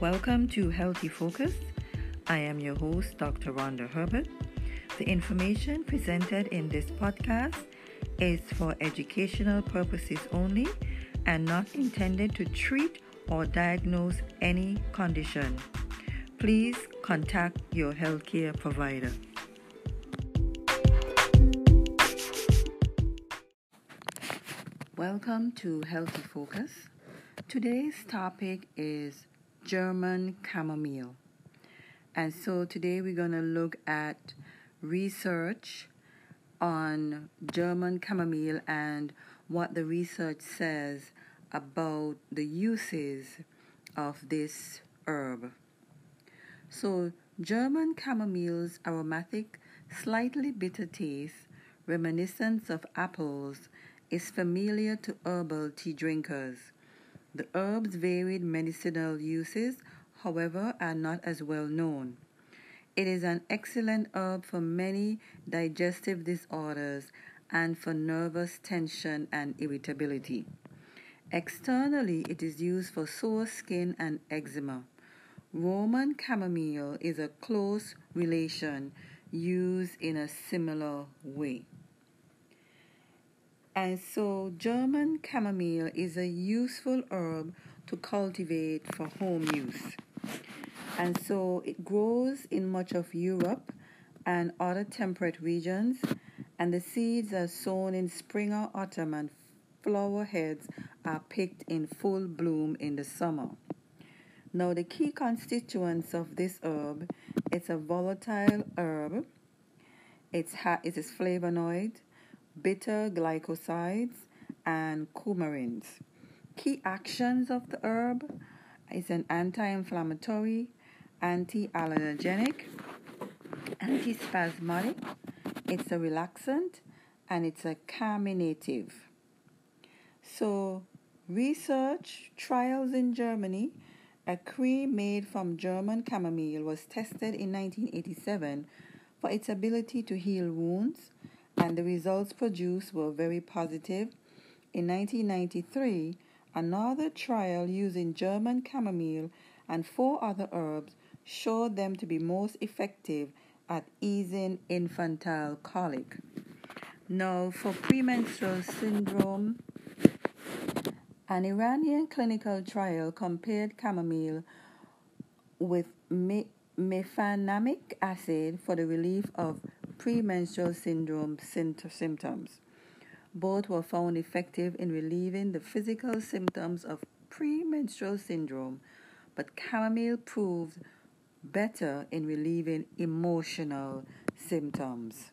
Welcome to Healthy Focus. I am your host, Dr. Rhonda Herbert. The information presented in this podcast is for educational purposes only and not intended to treat or diagnose any condition. Please contact your healthcare provider. Welcome to Healthy Focus. Today's topic is German chamomile. And so today we're going to look at research on German chamomile and what the research says about the uses of this herb. So, German chamomile's aromatic, slightly bitter taste, reminiscent of apples, is familiar to herbal tea drinkers. The herb's varied medicinal uses, however, are not as well known. It is an excellent herb for many digestive disorders and for nervous tension and irritability. Externally, it is used for sore skin and eczema. Roman chamomile is a close relation used in a similar way. And so, German chamomile is a useful herb to cultivate for home use. And so, it grows in much of Europe and other temperate regions, and the seeds are sown in spring or autumn, and flower heads are picked in full bloom in the summer. Now, the key constituents of this herb it's a volatile herb. It's ha- it is flavonoid, bitter glycosides, and coumarins. Key actions of the herb is an anti-inflammatory, anti-allergenic, antispasmodic, it's a relaxant, and it's a carminative. So, research trials in Germany, a cream made from German chamomile was tested in 1987 for its ability to heal wounds, and the results produced were very positive. In 1993, another trial using German chamomile and four other herbs showed them to be most effective at easing infantile colic. Now, for premenstrual syndrome, an Iranian clinical trial compared chamomile with me- mefenamic acid for the relief of premenstrual syndrome symptoms. Both were found effective in relieving the physical symptoms of premenstrual syndrome, but chamomile proved better in relieving emotional symptoms.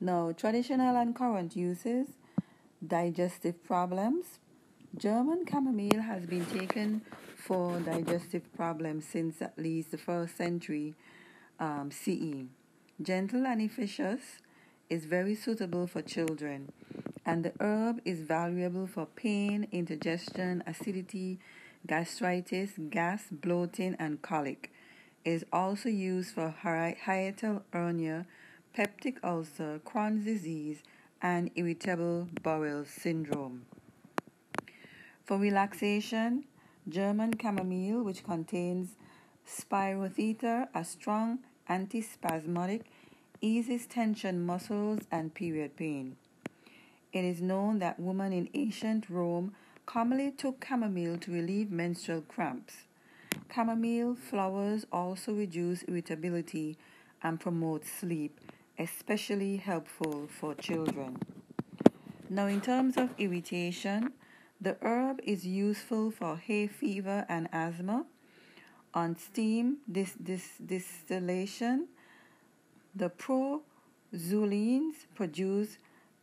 Now, traditional and current uses digestive problems. German chamomile has been taken for digestive problems since at least the first century um, CE. Gentle and efficacious is very suitable for children, and the herb is valuable for pain, indigestion, acidity, gastritis, gas, bloating, and colic. It is also used for hiatal hernia, peptic ulcer, Crohn's disease, and irritable bowel syndrome. For relaxation, German chamomile, which contains spiroether, a strong antispasmodic, eases tension muscles and period pain. It is known that women in ancient Rome commonly took chamomile to relieve menstrual cramps. Chamomile flowers also reduce irritability and promote sleep, especially helpful for children. Now, in terms of irritation, the herb is useful for hay fever and asthma. On steam dis- dis- distillation, the proazulenes produce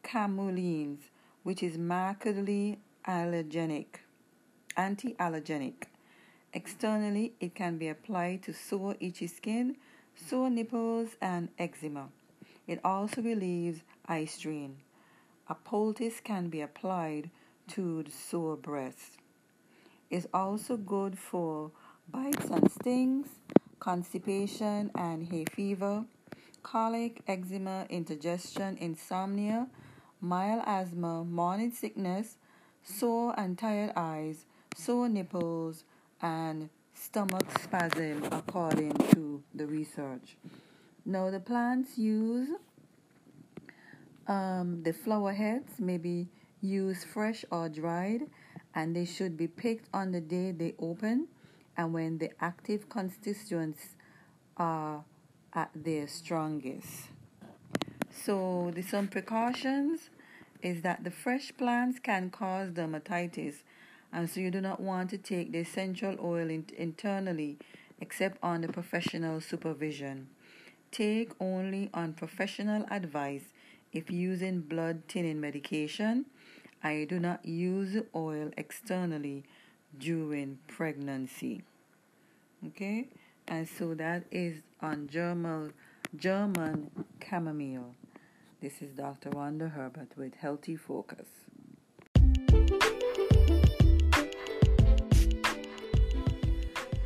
chamazulenes, which is markedly allergenic, anti-allergenic. Externally, it can be applied to sore, itchy skin, sore nipples, and eczema. It also relieves eye strain. A poultice can be applied to the sore breast. It's also good for bites and stings, constipation and hay fever, colic, eczema, indigestion, insomnia, mild asthma, morning sickness, sore and tired eyes, sore nipples, and stomach spasm, according to the research. Now, the plants use um, the flower heads, maybe use fresh or dried, and they should be picked on the day they open and when the active constituents are at their strongest. So, the some precautions is that the fresh plants can cause dermatitis, and so you do not want to take the essential oil in- internally except under professional supervision. Take only on professional advice if using blood thinning medication. I do not use oil externally during pregnancy. Okay, and so that is on German German chamomile. This is Dr. Rhonda Herbert with Healthy Focus.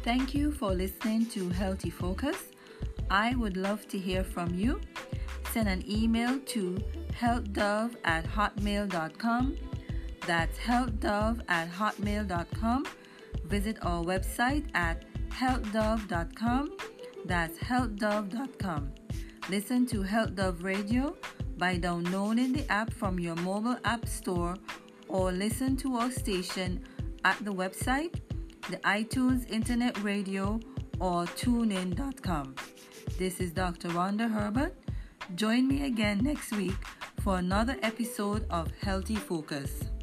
Thank you for listening to Healthy Focus. I would love to hear from you. Send an email to healthdove at hotmail.com. That's healthdove at hotmail.com. Visit our website at healthdove.com. That's healthdove.com. Listen to Health Dove Radio by downloading the app from your mobile app store or listen to our station at the website, the iTunes Internet Radio, or tunein.com. This is Dr. Rhonda Herbert. Join me again next week for another episode of Healthy Focus.